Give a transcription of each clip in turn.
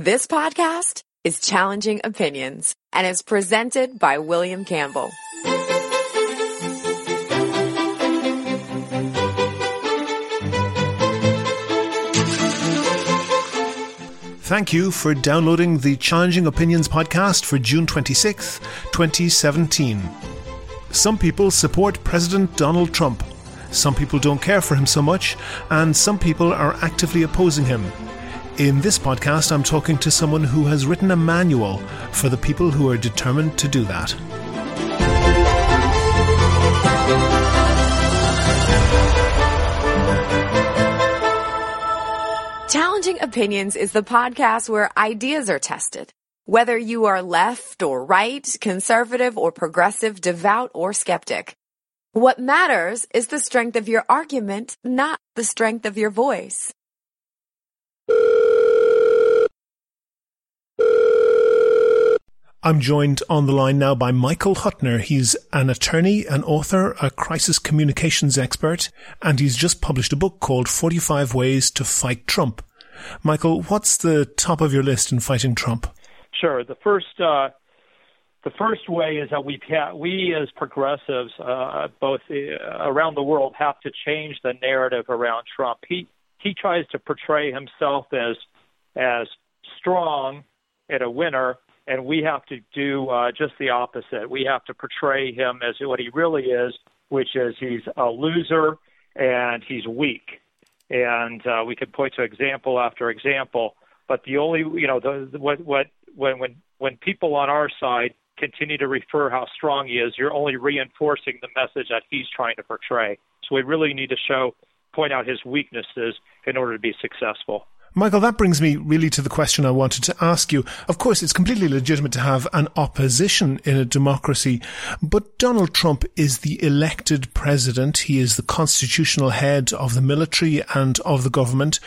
This podcast is Challenging Opinions and is presented by William Campbell. Thank you for downloading the Challenging Opinions podcast for June 26th, 2017. Some people support President Donald Trump. Some people don't care for him so much, and some people are actively opposing him. In this podcast, I'm talking to someone who has written a manual for the people who are determined to do that. Challenging Opinions is the podcast where ideas are tested. Whether you are left or right, conservative or progressive, devout or skeptic. What matters is the strength of your argument, not the strength of your voice. I'm joined on the line now by Michael Huttner. He's an attorney, an author, a crisis communications expert, and he's just published a book called 45 Ways to Fight Trump. Michael, what's the top of your list in fighting Trump? Sure. The first, uh, the first way is that we we as progressives, uh, both uh, around the world, have to change the narrative around Trump. He he tries to portray himself as as strong and a winner, and we have to do uh, just the opposite. We have to portray him as what he really is, which is he's a loser and he's weak. And uh, we could point to example after example. But the only, you know, the, what what when when when people on our side continue to refer how strong he is, you're only reinforcing the message that he's trying to portray. So we really need to show, point out his weaknesses in order to be successful. Michael, that brings me really to the question I wanted to ask you. Of course, it's completely legitimate to have an opposition in a democracy, but Donald Trump is the elected president. He is the constitutional head of the military and of the government.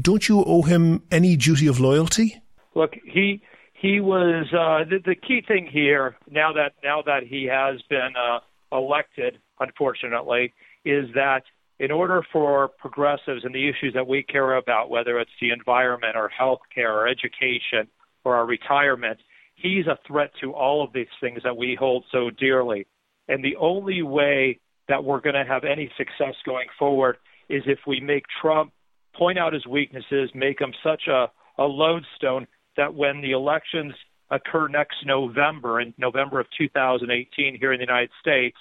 Don't you owe him any duty of loyalty? Look, he he was uh, the, the key thing here. Now that now that he has been uh, elected, unfortunately, is that in order for progressives and the issues that we care about, whether it's the environment or health care or education or our retirement, he's a threat to all of these things that we hold so dearly. And the only way that we're going to have any success going forward is if we make Trump point out his weaknesses, make him such a, a lodestone that when the elections occur next November, in November of 2018 here in the United States,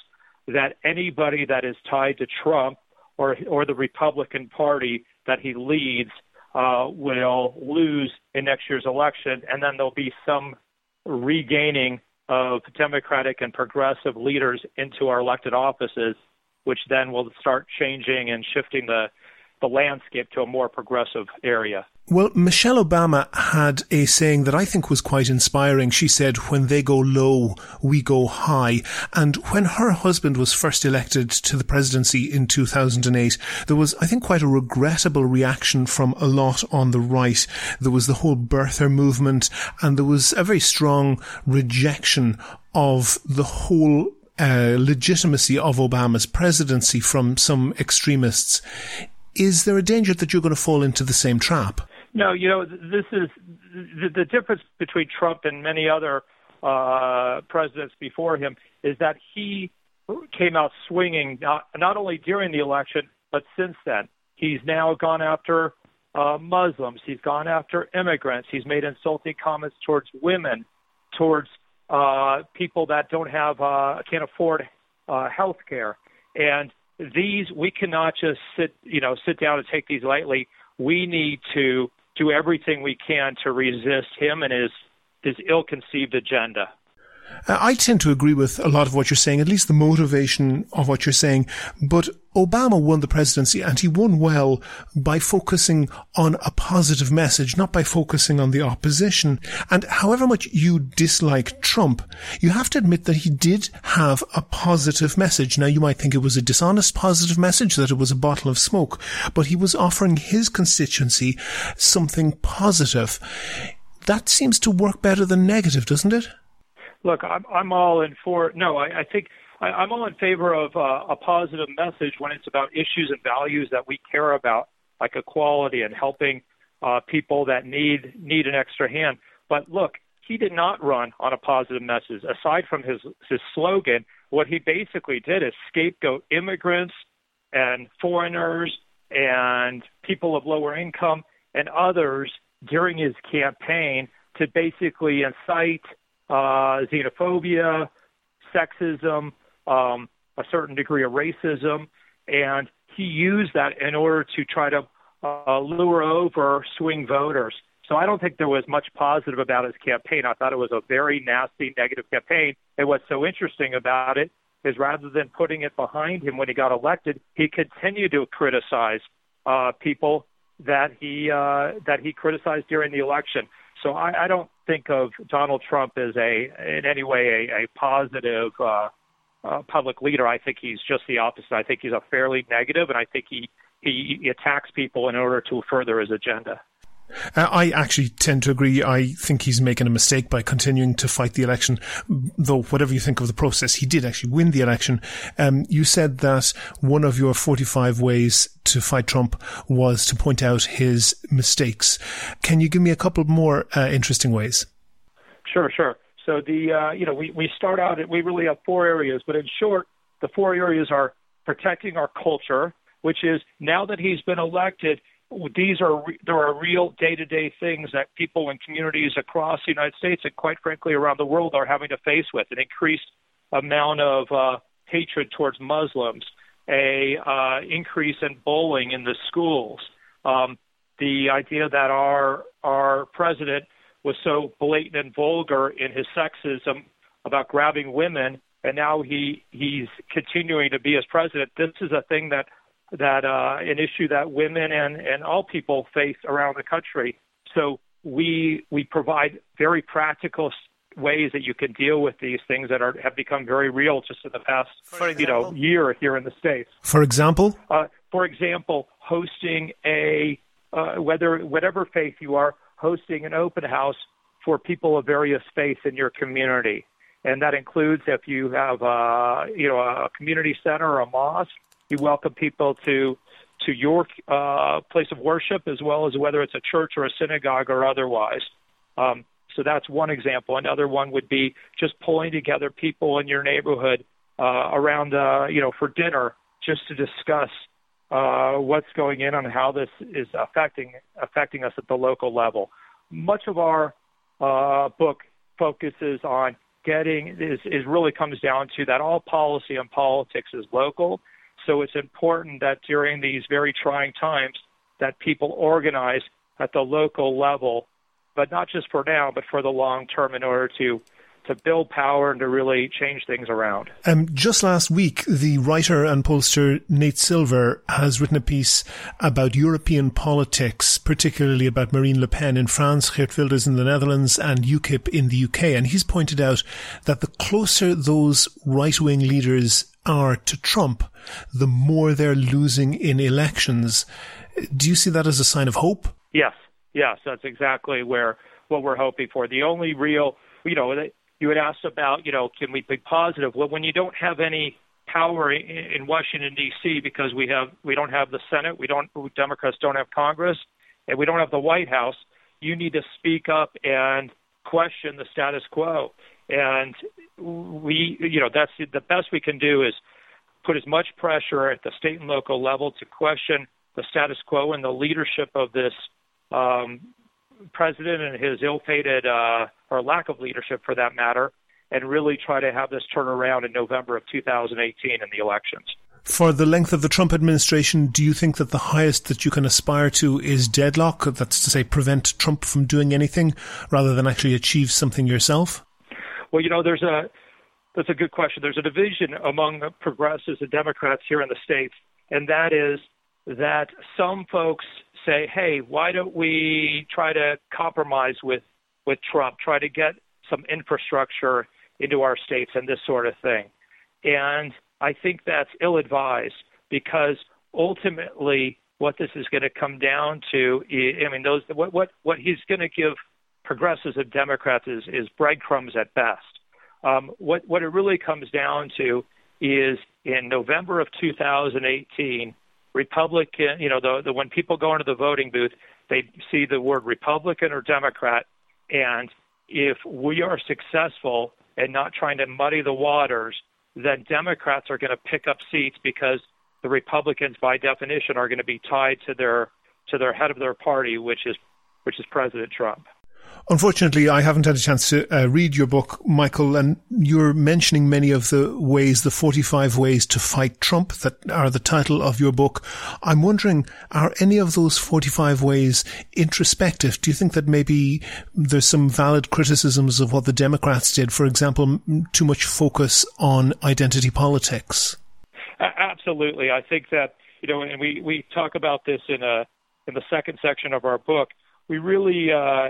that anybody that is tied to Trump or or the Republican Party that he leads uh, will lose in next year's election, and then there'll be some regaining of Democratic and progressive leaders into our elected offices, which then will start changing and shifting the the landscape to a more progressive area. Well, Michelle Obama had a saying that I think was quite inspiring. She said, when they go low, we go high. And when her husband was first elected to the presidency in 2008, there was, I think, quite a regrettable reaction from a lot on the right. There was the whole birther movement and there was a very strong rejection of the whole uh, legitimacy of Obama's presidency from some extremists. Is there a danger that you're going to fall into the same trap? No, you know, this is the, the difference between Trump and many other uh, presidents before him is that he came out swinging not, not only during the election but since then. He's now gone after uh, Muslims. He's gone after immigrants. He's made insulting comments towards women, towards uh, people that don't have uh, can't afford uh, health care. And these we cannot just sit you know sit down and take these lightly. We need to do everything we can to resist him and his his ill-conceived agenda. Uh, I tend to agree with a lot of what you're saying, at least the motivation of what you're saying. But Obama won the presidency and he won well by focusing on a positive message, not by focusing on the opposition. And however much you dislike Trump, you have to admit that he did have a positive message. Now you might think it was a dishonest positive message, that it was a bottle of smoke, but he was offering his constituency something positive. That seems to work better than negative, doesn't it? Look, I'm, I'm all in for. No, I, I think I, I'm all in favor of uh, a positive message when it's about issues and values that we care about, like equality and helping uh, people that need need an extra hand. But look, he did not run on a positive message. Aside from his his slogan, what he basically did is scapegoat immigrants and foreigners and people of lower income and others during his campaign to basically incite uh, xenophobia, sexism, um, a certain degree of racism, and he used that in order to try to uh, lure over swing voters. So I don't think there was much positive about his campaign. I thought it was a very nasty, negative campaign. And what's so interesting about it is rather than putting it behind him when he got elected, he continued to criticize uh, people that he uh, that he criticized during the election. So I, I don't think of Donald Trump as a in any way a, a positive uh, uh, public leader. I think he's just the opposite. I think he's a fairly negative, and I think he he attacks people in order to further his agenda. Uh, I actually tend to agree. I think he's making a mistake by continuing to fight the election. Though, whatever you think of the process, he did actually win the election. Um, you said that one of your 45 ways to fight Trump was to point out his mistakes. Can you give me a couple more uh, interesting ways? Sure, sure. So the uh, you know we we start out at we really have four areas, but in short, the four areas are protecting our culture, which is now that he's been elected, these are there are real day-to-day things that people in communities across the United States and quite frankly around the world are having to face with an increased amount of uh, hatred towards Muslims, a uh, increase in bullying in the schools, um, the idea that our our president was so blatant and vulgar in his sexism about grabbing women, and now he he's continuing to be as president. This is a thing that that uh, an issue that women and and all people face around the country. So we we provide very practical ways that you can deal with these things that are have become very real just in the past you know year here in the states. For example, uh, for example, hosting a uh, whether whatever faith you are, hosting an open house for people of various faiths in your community. And that includes if you have uh, you know a community center or a mosque, you welcome people to to your uh, place of worship as well as whether it's a church or a synagogue or otherwise. Um, so that's one example. Another one would be just pulling together people in your neighborhood uh, around, uh, you know, for dinner, just to discuss uh, what's going in and how this is affecting affecting us at the local level. Much of our uh, book focuses on getting is, is really comes down to that all policy and politics is local. So it's important that during these very trying times that people organize at the local level, but not just for now, but for the long term in order to to build power and to really change things around. Um, just last week, the writer and pollster Nate Silver has written a piece about European politics, particularly about Marine Le Pen in France, Geert Wilders in the Netherlands, and UKIP in the UK. And he's pointed out that the closer those right wing leaders are to Trump, the more they're losing in elections. Do you see that as a sign of hope? Yes, yes, that's exactly where what we're hoping for. The only real, you know, you had asked about, you know, can we be positive? Well, when you don't have any power in Washington D.C. because we have we don't have the Senate, we don't Democrats don't have Congress, and we don't have the White House, you need to speak up and question the status quo. And we, you know, that's the best we can do is put as much pressure at the state and local level to question the status quo and the leadership of this um, president and his ill-fated uh, or lack of leadership, for that matter, and really try to have this turn around in November of 2018 in the elections. For the length of the Trump administration, do you think that the highest that you can aspire to is deadlock? That's to say, prevent Trump from doing anything rather than actually achieve something yourself? Well, you know, there's a that's a good question. There's a division among progressives and Democrats here in the states, and that is that some folks say, "Hey, why don't we try to compromise with with Trump, try to get some infrastructure into our states and this sort of thing?" And I think that's ill-advised because ultimately, what this is going to come down to, I mean, those what what what he's going to give progressives and Democrats is is breadcrumbs at best. Um, what what it really comes down to is in November of 2018, Republican, you know, the, the when people go into the voting booth, they see the word Republican or Democrat, and if we are successful in not trying to muddy the waters, then Democrats are going to pick up seats because the Republicans, by definition, are going to be tied to their to their head of their party, which is which is President Trump. Unfortunately, I haven't had a chance to uh, read your book, Michael, and you're mentioning many of the ways, the 45 ways to fight Trump that are the title of your book. I'm wondering, are any of those 45 ways introspective? Do you think that maybe there's some valid criticisms of what the Democrats did? For example, too much focus on identity politics? Absolutely. I think that, you know, and we, we talk about this in a, in the second section of our book we really uh,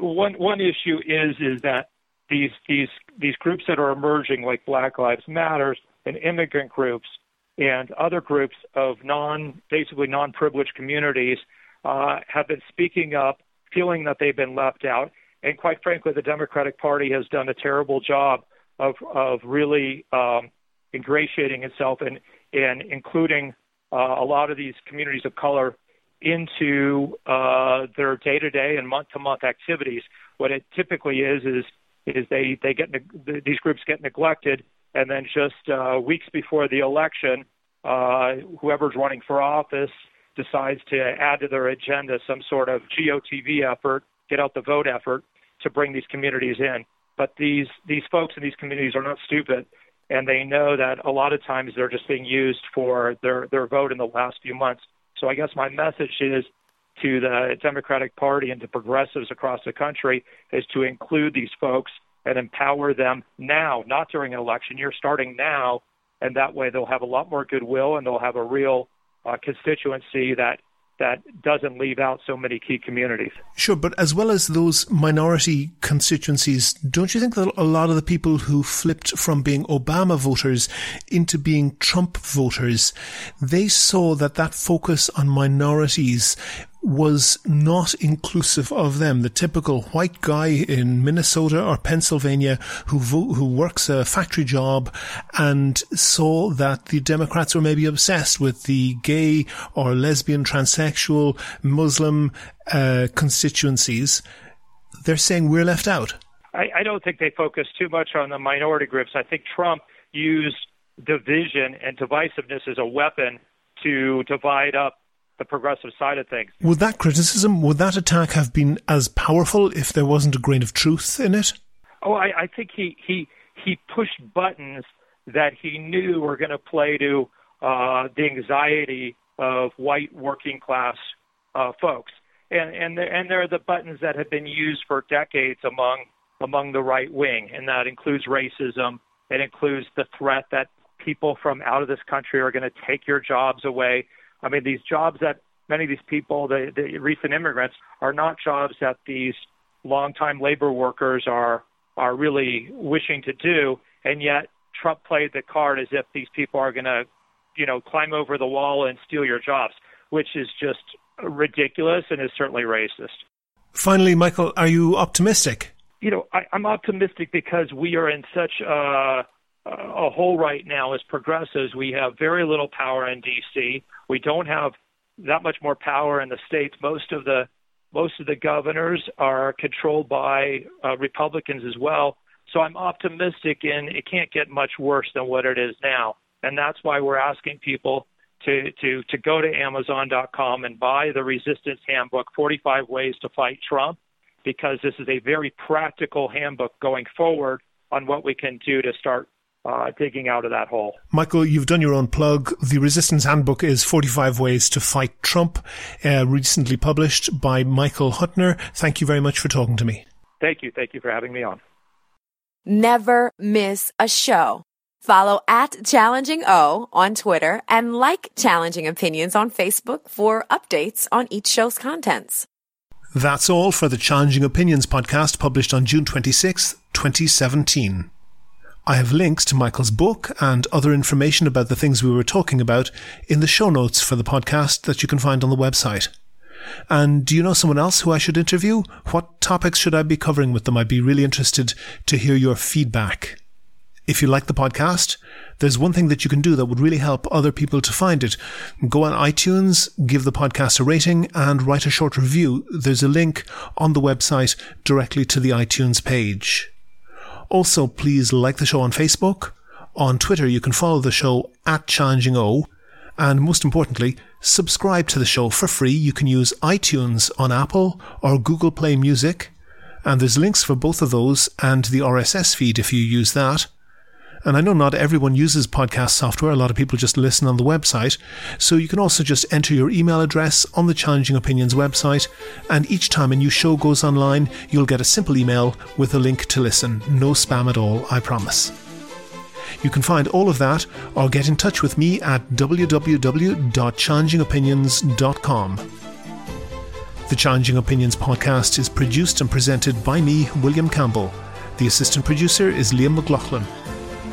one one issue is is that these these these groups that are emerging like Black Lives Matters and immigrant groups and other groups of non basically non privileged communities uh, have been speaking up, feeling that they've been left out, and quite frankly, the Democratic Party has done a terrible job of of really um, ingratiating itself and and including uh, a lot of these communities of color into uh, their day-to-day and month-to-month activities. What it typically is is is they they get these groups get neglected, and then just uh, weeks before the election, uh, whoever's running for office decides to add to their agenda some sort of GOTV effort, get out the vote effort to bring these communities in. But these these folks in these communities are not stupid, and they know that a lot of times they're just being used for their their vote in the last few months. So I guess my message is to the Democratic Party and to progressives across the country is to include these folks and empower them now, not during an election year, starting now, and that way they'll have a lot more goodwill and they'll have a real uh, constituency that that doesn't leave out so many key communities. Sure, but as well as those minority constituencies, don't you think that a lot of the people who flipped from being Obama voters into being Trump voters, they saw that that focus on minorities was not inclusive of them. The typical white guy in Minnesota or Pennsylvania who vo- who works a factory job and saw that the Democrats were maybe obsessed with the gay or lesbian, transsexual, Muslim uh, constituencies. They're saying we're left out. I, I don't think they focus too much on the minority groups. I think Trump used division and divisiveness as a weapon to divide up the progressive side of things. Would that criticism, would that attack have been as powerful if there wasn't a grain of truth in it? Oh, I, I think he, he he pushed buttons that he knew were going to play to uh, the anxiety of white working class uh, folks, and and and they're the buttons that have been used for decades among among the right wing, and that includes racism. It includes the threat that people from out of this country are going to take your jobs away. I mean, these jobs that many of these people, the, the recent immigrants, are not jobs that these longtime labor workers are are really wishing to do, and yet Trump played the card as if these people are going to, you know, climb over the wall and steal your jobs, which is just ridiculous and is certainly racist. Finally, Michael, are you optimistic? You know, I, I'm optimistic because we are in such a a hole right now as progressives. We have very little power in D.C. We don't have that much more power in the states. Most of the most of the governors are controlled by uh, Republicans as well. So I'm optimistic, and it can't get much worse than what it is now. And that's why we're asking people to to to go to Amazon.com and buy the Resistance Handbook: 45 Ways to Fight Trump, because this is a very practical handbook going forward on what we can do to start uh, digging out of that hole. Michael, you've done your own plug. The Resistance Handbook is 45 Ways to Fight Trump, uh, recently published by Michael Huttner. Thank you very much for talking to me. Thank you. Thank you for having me on. Never miss a show. Follow at Challenging O on Twitter and like Challenging Opinions on Facebook for updates on each show's contents. That's all for the Challenging Opinions podcast published on June 26, 2017. I have links to Michael's book and other information about the things we were talking about in the show notes for the podcast that you can find on the website. And do you know someone else who I should interview? What topics should I be covering with them? I'd be really interested to hear your feedback. If you like the podcast, there's one thing that you can do that would really help other people to find it. Go on iTunes, give the podcast a rating, and write a short review. There's a link on the website directly to the iTunes page. Also, please like the show on Facebook. On Twitter, you can follow the show at Challenging O. And most importantly, subscribe to the show for free. You can use iTunes on Apple or Google Play Music. And there's links for both of those and the RSS feed if you use that. And I know not everyone uses podcast software. A lot of people just listen on the website. So you can also just enter your email address on the Challenging Opinions website. And each time a new show goes online, you'll get a simple email with a link to listen. No spam at all, I promise. You can find all of that or get in touch with me at www.challengingopinions.com. The Challenging Opinions podcast is produced and presented by me, William Campbell. The assistant producer is Liam McLaughlin.